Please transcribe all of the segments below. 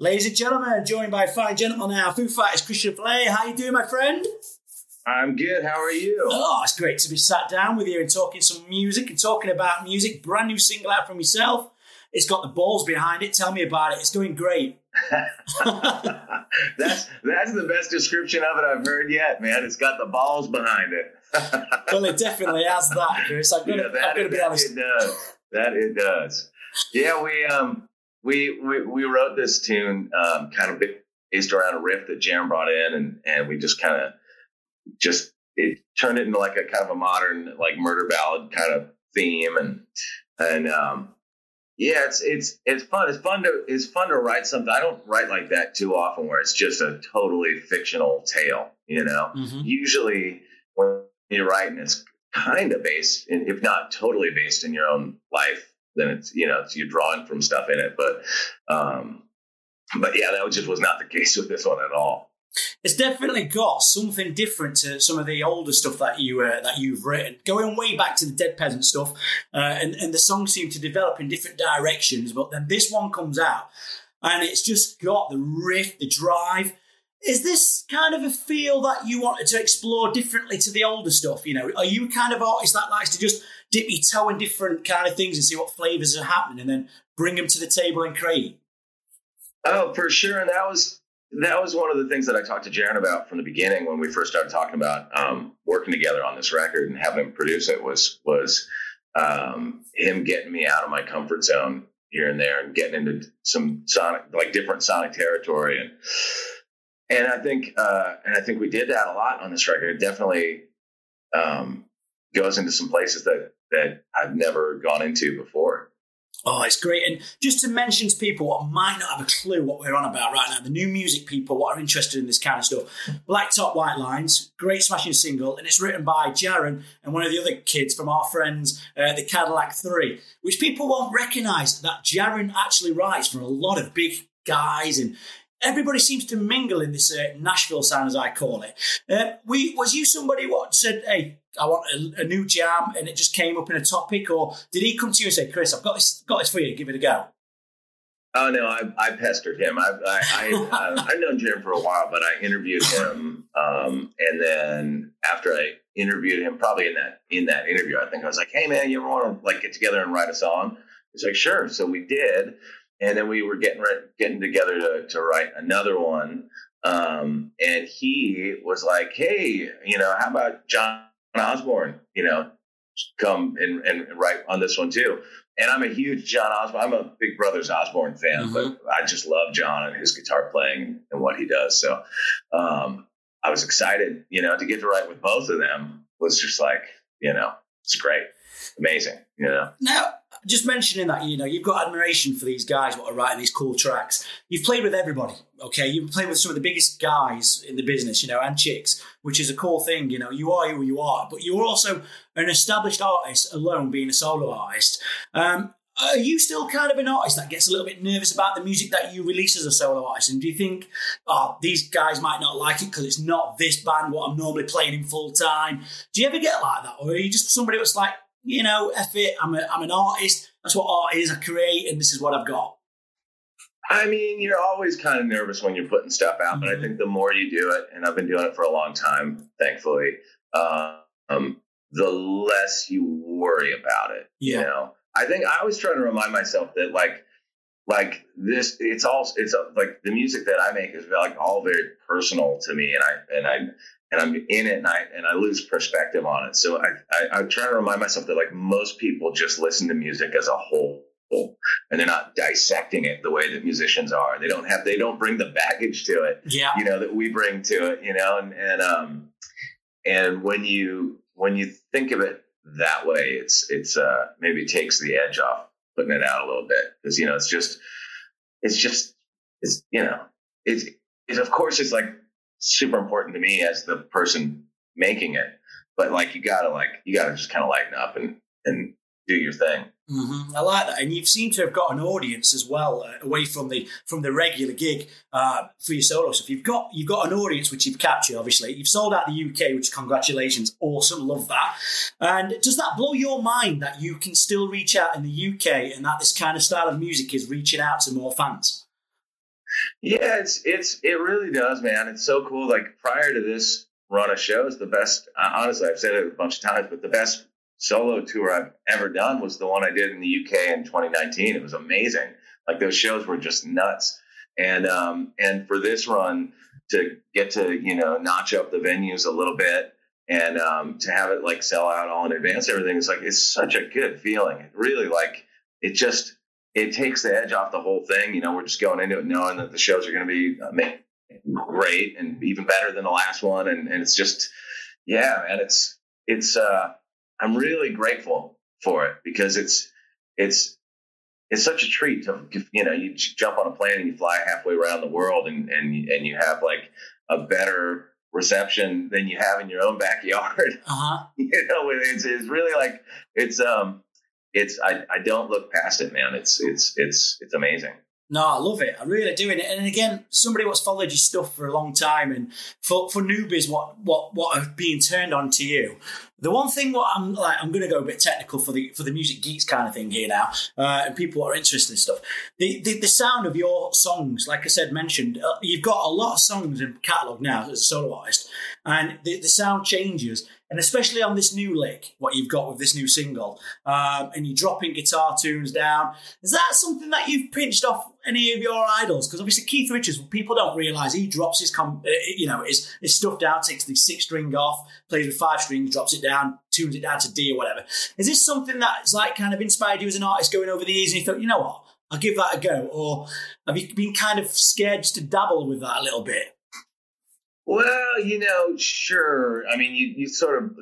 Ladies and gentlemen, joined by fine gentleman now, Foo Fighters Chris Shiflett. How you doing, my friend? I'm good. How are you? Oh, it's great to be sat down with you and talking some music and talking about music. Brand new single out from yourself. It's got the balls behind it. Tell me about it. It's doing great. that's that's the best description of it I've heard yet, man. It's got the balls behind it. well, it definitely has that, Chris. I'm gonna, yeah, that, I'm gonna be honest. It does. That it does. Yeah, we um we we, we wrote this tune um, kind of based around a riff that Jam brought in, and and we just kind of just it turned it into like a kind of a modern like murder ballad kind of theme, and and um, yeah, it's it's it's fun. It's fun to it's fun to write something. I don't write like that too often, where it's just a totally fictional tale. You know, mm-hmm. usually when you're writing, it's kind of based, in, if not totally based in your own life then it's you know it's you're drawing from stuff in it. But um, but yeah, that just was not the case with this one at all. It's definitely got something different to some of the older stuff that you uh, that you've written, going way back to the Dead Peasant stuff, uh, and and the songs seem to develop in different directions. But then this one comes out, and it's just got the riff, the drive. Is this kind of a feel that you wanted to explore differently to the older stuff? You know, are you kind of artist that likes to just dip your toe in different kind of things and see what flavors are happening, and then bring them to the table and create. Oh, for sure, and that was that was one of the things that I talked to Jaren about from the beginning when we first started talking about um, working together on this record and having him produce it was was um, him getting me out of my comfort zone here and there and getting into some sonic like different sonic territory and and I think uh, and I think we did that a lot on this record. It definitely um, goes into some places that that I've never gone into before. Oh, it's great. And just to mention to people what might not have a clue what we're on about right now, the new music people, what are interested in this kind of stuff. Black Top White Lines, great smashing single, and it's written by Jaren and one of the other kids from our friends, uh, the Cadillac Three, which people won't recognise that Jaren actually writes for a lot of big guys and everybody seems to mingle in this uh, Nashville sound, as I call it. Uh, we was you somebody what said, "Hey, I want a, a, new jam," and it just came up in a topic, or did he come to you and say, "Chris, I've got this, got this for you, give it a go"? Oh no, I, I pestered him. I, I, I uh, I've known Jim for a while, but I interviewed him, um, and then after I interviewed him, probably in that in that interview, I think I was like, "Hey man, you ever want to like get together and write a song?" He's like, "Sure." So we did and then we were getting re- getting together to, to write another one. Um, and he was like, "Hey, you know, how about John Osborne? You know, come and, and write on this one too." And I'm a huge John Osborne. I'm a Big Brothers Osborne fan, mm-hmm. but I just love John and his guitar playing and what he does. So um, I was excited, you know, to get to write with both of them was just like, you know, it's great, amazing, you know. Now, just mentioning that, you know, you've got admiration for these guys what are writing these cool tracks. You've played with everybody, okay? You've played with some of the biggest guys in the business, you know, and chicks, which is a cool thing. You know, you are who you are, but you're also an established artist alone, being a solo artist. Um, are you still kind of an artist that gets a little bit nervous about the music that you release as a solo artist? And do you think, oh, these guys might not like it because it's not this band what I'm normally playing in full time? Do you ever get like that, or are you just somebody that's like, you know, F it, I'm, a, I'm an artist. That's what art is. I create, and this is what I've got. I mean, you're always kind of nervous when you're putting stuff out, mm-hmm. but I mm-hmm. think the more you do it, and I've been doing it for a long time, thankfully, um, the less you worry about it. Yeah. You know, I think I always try to remind myself that like, like this, it's all, it's like the music that I make is like all very personal to me, and I and I and I'm in it and I and I lose perspective on it. So I, I I try to remind myself that like most people just listen to music as a whole and they're not dissecting it the way that musicians are. They don't have they don't bring the baggage to it, yeah. you know, that we bring to it, you know, and and um and when you when you think of it that way, it's it's uh maybe takes the edge off putting it out a little bit because you know it's just it's just it's you know it's, it's of course it's like super important to me as the person making it. But like you gotta like you gotta just kind of lighten up and and do your thing. Mm-hmm. I like that, and you've seem to have got an audience as well uh, away from the from the regular gig uh, for your solo stuff. You've got you've got an audience which you've captured. Obviously, you've sold out the UK, which congratulations, awesome, love that. And does that blow your mind that you can still reach out in the UK and that this kind of style of music is reaching out to more fans? Yeah, it's it's it really does, man. It's so cool. Like prior to this run of shows, the best. Uh, honestly, I've said it a bunch of times, but the best solo tour I've ever done was the one I did in the UK in 2019. It was amazing. Like those shows were just nuts. And um, and for this run to get to you know notch up the venues a little bit and um, to have it like sell out all in advance, everything is like it's such a good feeling. It really like it just it takes the edge off the whole thing. You know, we're just going into it knowing that the shows are going to be uh, great and even better than the last one, and, and it's just yeah, man, it's it's uh, I'm really grateful for it because it's it's it's such a treat to you know you jump on a plane and you fly halfway around the world and and and you have like a better reception than you have in your own backyard. Uh-huh. you know, it's it's really like it's um it's I, I don't look past it, man. It's it's it's it's amazing. No, I love it. I really do. And, and again, somebody what's followed your stuff for a long time, and for, for newbies, what what what are being turned on to you. The one thing what I'm like, I'm going to go a bit technical for the for the music geeks kind of thing here now, uh, and people are interested in stuff. The, the, the sound of your songs, like I said, mentioned, uh, you've got a lot of songs in catalog now as a solo artist, and the, the sound changes and especially on this new lick, what you've got with this new single, um, and you're dropping guitar tunes down. Is that something that you've pinched off any of your idols? Because obviously Keith Richards, people don't realise he drops his, com- uh, you know, his, his stuff down, takes the six string off, plays with five strings, drops it down, tunes it down to D or whatever. Is this something that's like kind of inspired you as an artist going over the years, and you thought, you know what? I'll give that a go, or have you been kind of scared just to dabble with that a little bit? Well, you know, sure. I mean, you, you sort of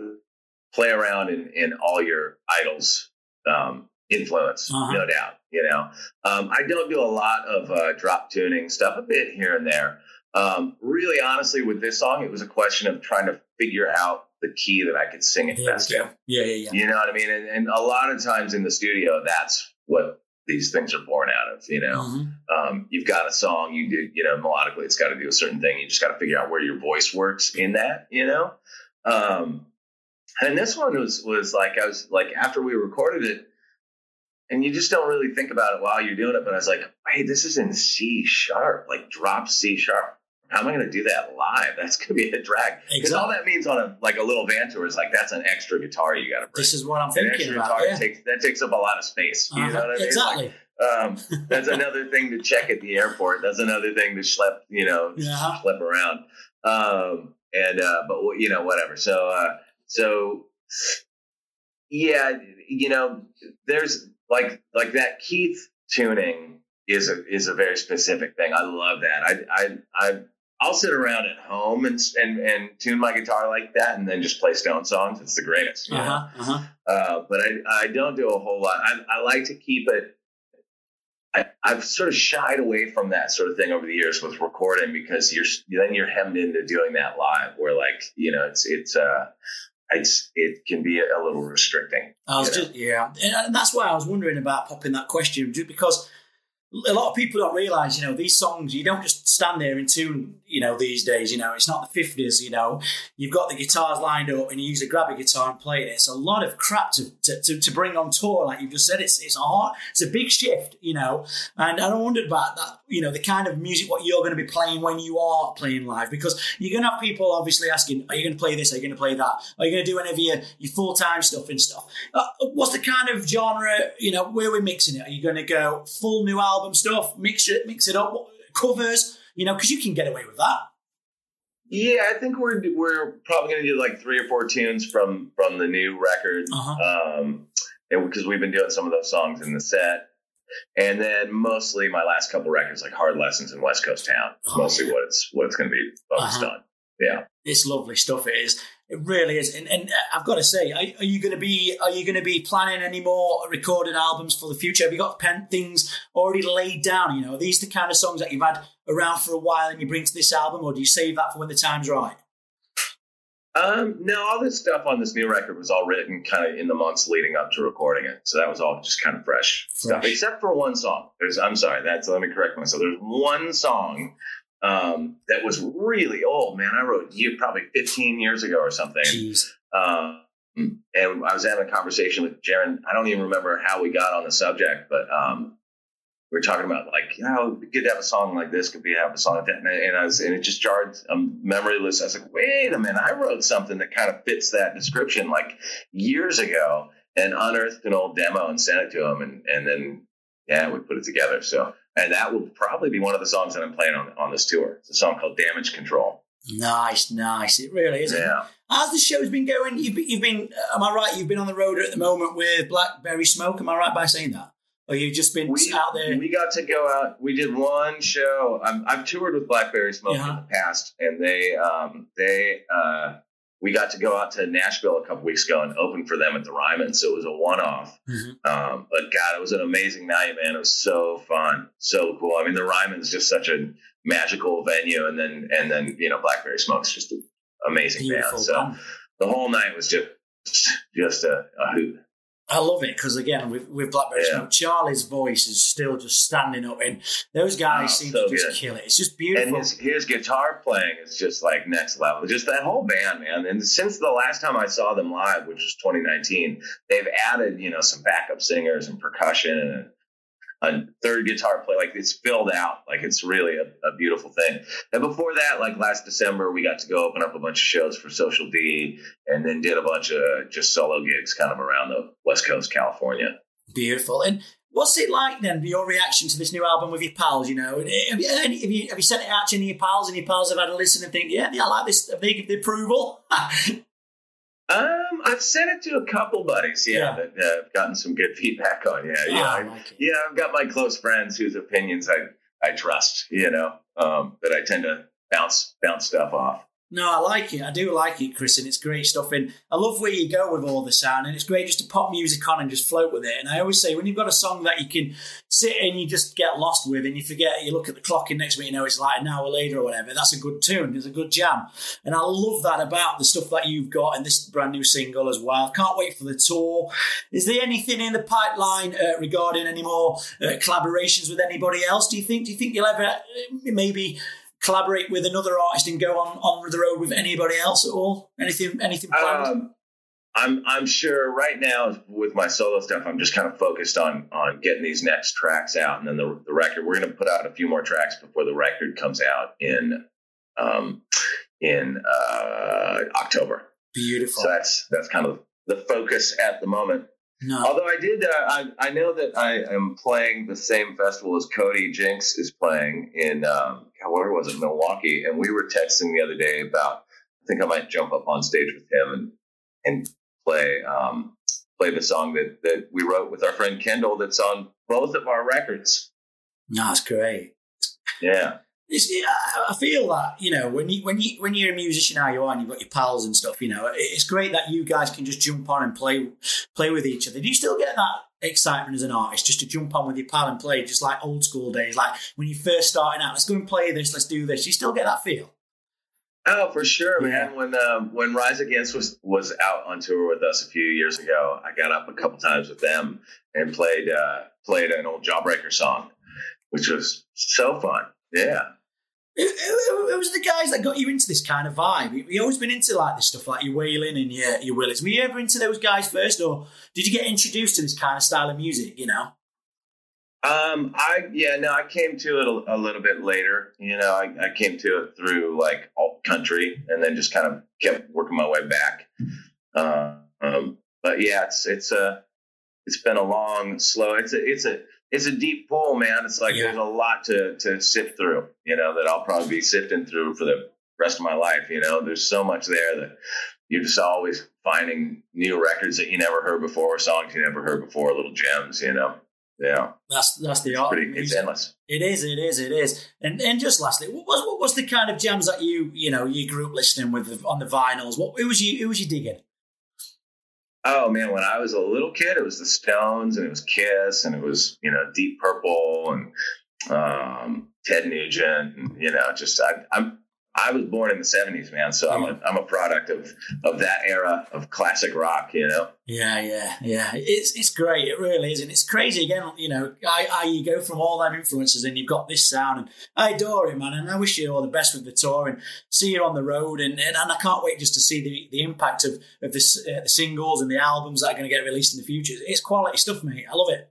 play around in, in all your idols' um, influence, uh-huh. no doubt. You know, um, I don't do a lot of uh, drop tuning stuff, a bit here and there. Um, really, honestly, with this song, it was a question of trying to figure out the key that I could sing it best in. Yeah, yeah, yeah. You know what I mean? And, and, a lot of times in the studio, that's what these things are born out of. You know, mm-hmm. um, you've got a song, you do, you know, melodically, it's got to do a certain thing. You just got to figure out where your voice works in that. You know, um, and this one was was like I was like after we recorded it, and you just don't really think about it while you're doing it. But I was like, hey, this is in C sharp, like drop C sharp. How am I going to do that live? That's going to be a drag. Because exactly. all that means on a like a little van tour is like that's an extra guitar you got to bring. This is what I'm thinking extra about. Guitar yeah. takes, that takes up a lot of space. You uh-huh. know what I mean? Exactly. Like, um, that's another thing to check at the airport. That's another thing to schlep, you know, yeah. schlep around. Um, and uh, but you know, whatever. So uh, so yeah, you know, there's like like that Keith tuning is a is a very specific thing. I love that. I I I I'll sit around at home and, and and tune my guitar like that, and then just play Stone songs. It's the greatest. Uh-huh, uh-huh. Uh, but I I don't do a whole lot. I, I like to keep it. I, I've sort of shied away from that sort of thing over the years with recording because you're then you're hemmed into doing that live, where like you know it's it's uh it's it can be a, little restricting. I was just yeah, and that's why I was wondering about popping that question, just because a lot of people don't realize, you know, these songs, you don't just stand there and tune, you know, these days, you know, it's not the 50s, you know, you've got the guitars lined up and you use a grabber guitar and play it. It's a lot of crap to, to, to, to bring on tour, like you just said. It's, it's a hard, it's a big shift, you know, and I wondered about that, you know, the kind of music what you're going to be playing when you are playing live, because you're going to have people obviously asking, are you going to play this? Are you going to play that? Are you going to do any of your, your full time stuff and stuff? Uh, what's the kind of genre, you know, where we're mixing it? Are you going to go full new album stuff, mix it, mix it up, covers, you know, because you can get away with that. Yeah, I think we're we're probably going to do like three or four tunes from from the new record, uh-huh. um, because we've been doing some of those songs in the set, and then mostly my last couple records like Hard Lessons and West Coast Town. Oh, mostly yeah. what it's what it's going to be focused uh-huh. on. Yeah, it's lovely stuff. It is. It really is, and, and I've got to say, are, are you going to be are you going to be planning any more recorded albums for the future? Have you got pen, things already laid down? You know, are these the kind of songs that you've had around for a while and you bring to this album, or do you save that for when the time's right? Um, no, all this stuff on this new record was all written kind of in the months leading up to recording it, so that was all just kind of fresh, fresh. stuff, except for one song. There's, I'm sorry, that's let me correct myself. There's one song um, that was really old, man. I wrote you probably 15 years ago or something. Um, and I was having a conversation with Jaren. I don't even remember how we got on the subject, but um, we were talking about like, you know, we could have a song like this, could be have a song like that, and, I, and I was, and it just jarred a memory list. I was like, wait a minute, I wrote something that kind of fits that description like years ago, and unearthed an old demo and sent it to him, and and then yeah, we put it together. So, and that will probably be one of the songs that I'm playing on on this tour. It's a song called Damage Control. Nice, nice. It really is. Yeah. How's the show's been going? You've been, you've been, am I right? You've been on the road at the moment with Blackberry Smoke. Am I right by saying that? Or you've just been We, out there? we got to go out. We did one show. I'm, I've toured with Blackberry Smoke Yeah. in the past, and they um, they uh, we got to go out to Nashville a couple weeks ago and open for them at the Ryman. So it was a one off. Mhm. Um, but God, it was an amazing night, man. It was so fun, so cool. I mean, the Ryman's just such a magical venue, and then and then you know Blackberry Smoke's just an amazing Beautiful. band. So the whole night was just just a, a hoot. I love it because again, with, with Blackberry Yeah. Smoke, Charlie's voice is still just standing up, and those guys Oh, seem so to just good. kill it. It's just And beautiful. his his guitar playing is just like next level. Just that whole band, man. And since the last time I saw them live, which was 2019, they've added you know some backup singers and percussion and a, third guitar play. Like it's filled out. Like it's really a, a beautiful thing. And before that, like last December, we got to go open up a bunch of shows for Social D, and then did a bunch of just solo gigs kind of around the West Coast, California. Beautiful. And what's it like then? Your reaction to this new album with your pals? You know, have you, have you, have you sent it out to any of your pals, and your pals have had a listen and think, yeah, yeah, I like this. Have they give the approval? Um, I've sent it to a couple buddies, yeah, Yeah. that uh, have gotten some good feedback on. Yeah, yeah, Ah, I like yeah. I've got my close friends whose opinions I I trust, you know, um, that I tend to bounce bounce stuff off. No, I like it. I do like it, Chris, and it's great stuff. And I love where you go with all the sound, and it's great just to pop music on and just float with it. And I always say, when you've got a song that you can sit and you just get lost with, and you forget, you look at the clock, and next minute you know it's like an hour later or whatever. That's a good tune. It's a good jam, and I love that about the stuff that you've got in this brand new single as well. Can't wait for the tour. Is there anything in the pipeline uh, regarding any more uh, collaborations with anybody else? Do you think? Do you think you'll ever uh, maybe? Collaborate with another artist and go on on the road with anybody else at all? Anything anything planned? Um, I'm I'm sure right now with my solo stuff, I'm just kind of focused on on getting these next tracks out, and then the, the record. We're going to put out a few more tracks before the record comes out in um in uh October. Beautiful. So that's that's kind of the focus at the moment. No. Although I did, uh, I, I know that I am playing the same festival as Cody Jinks is playing in, um, where was it, Milwaukee? And we were texting the other day about, I think I might jump up on stage with him and and play um, play the song that that we wrote with our friend Kendall that's on both of our records. No, that's great. Yeah, It's, I I feel that you know when you when you when you're a musician how you are and you've got your pals and stuff. You know, it's great that you guys can just jump on and play play with each other. Do you still get that excitement as an artist just to jump on with your pal and play just like old school days, like when you first starting out? Let's go and play this. Let's do this. You still get that feel? Oh, for sure, Yeah. man. When um, when Rise Against was was out on tour with us a few years ago, I got up a couple times with them and played uh, played an old Jawbreaker song, which was so fun. Yeah. Who, was the guys that got you into this kind of vibe? You, always been into like this stuff, like your Waylon and your your Willies. Were you ever into those guys first, or did you get introduced to this kind of style of music? You know, Um, I yeah, no, I came to it a, a little bit later. You know, I, I came to it through like alt country, and then just kind of kept working my way back. Uh, um, but yeah, it's it's a it's been a long, slow. It's a it's a it's a deep pool, man. It's like Yeah. there's a lot to to sift through. You know, that I'll probably be sifting through for the rest of my life. You know, there's so much there that you're just always finding new records that you never heard before, songs you never heard before, little gems. You know, yeah. that's that's the art. of Pretty, it's endless. It is, it is, it is. And and just lastly, what was what was the kind of jams that you you know you grew up listening with on the vinyls? What who was you who was you digging? Oh man, when I was a little kid, it was the Stones and it was Kiss and it was you know Deep Purple and um, Ted Nugent. And, you know, just I, I'm I was born in the '70s, man. So I'm a I'm a product of of that era of classic rock. You know. Yeah, yeah, yeah. It's it's great. It really is, and it's crazy. Again, you know, I, I you go from all them influences, and you've got this sound, and I adore it, man. And I wish you all the best with the tour, and see you on the road, and and, and I can't wait just to see the, the impact of of this uh, the singles and the albums that are going to get released in the future. It's quality stuff, mate. I love it.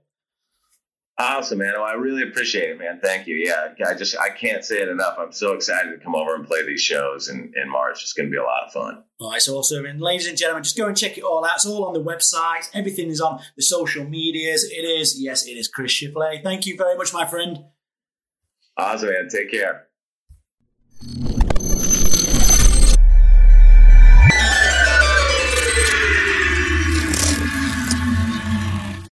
Awesome, man. Well, I really appreciate it, man. Thank you. Yeah, I just I can't say it enough. I'm so excited to come over and play these shows in, in March. It's going to be a lot of fun. Oh, it's awesome. And ladies and gentlemen, just go and check it all out. It's all on the website. Everything is on the social medias. It is, yes, it is Chris Shiflett. Thank you very much, my friend. Awesome, man. Take care.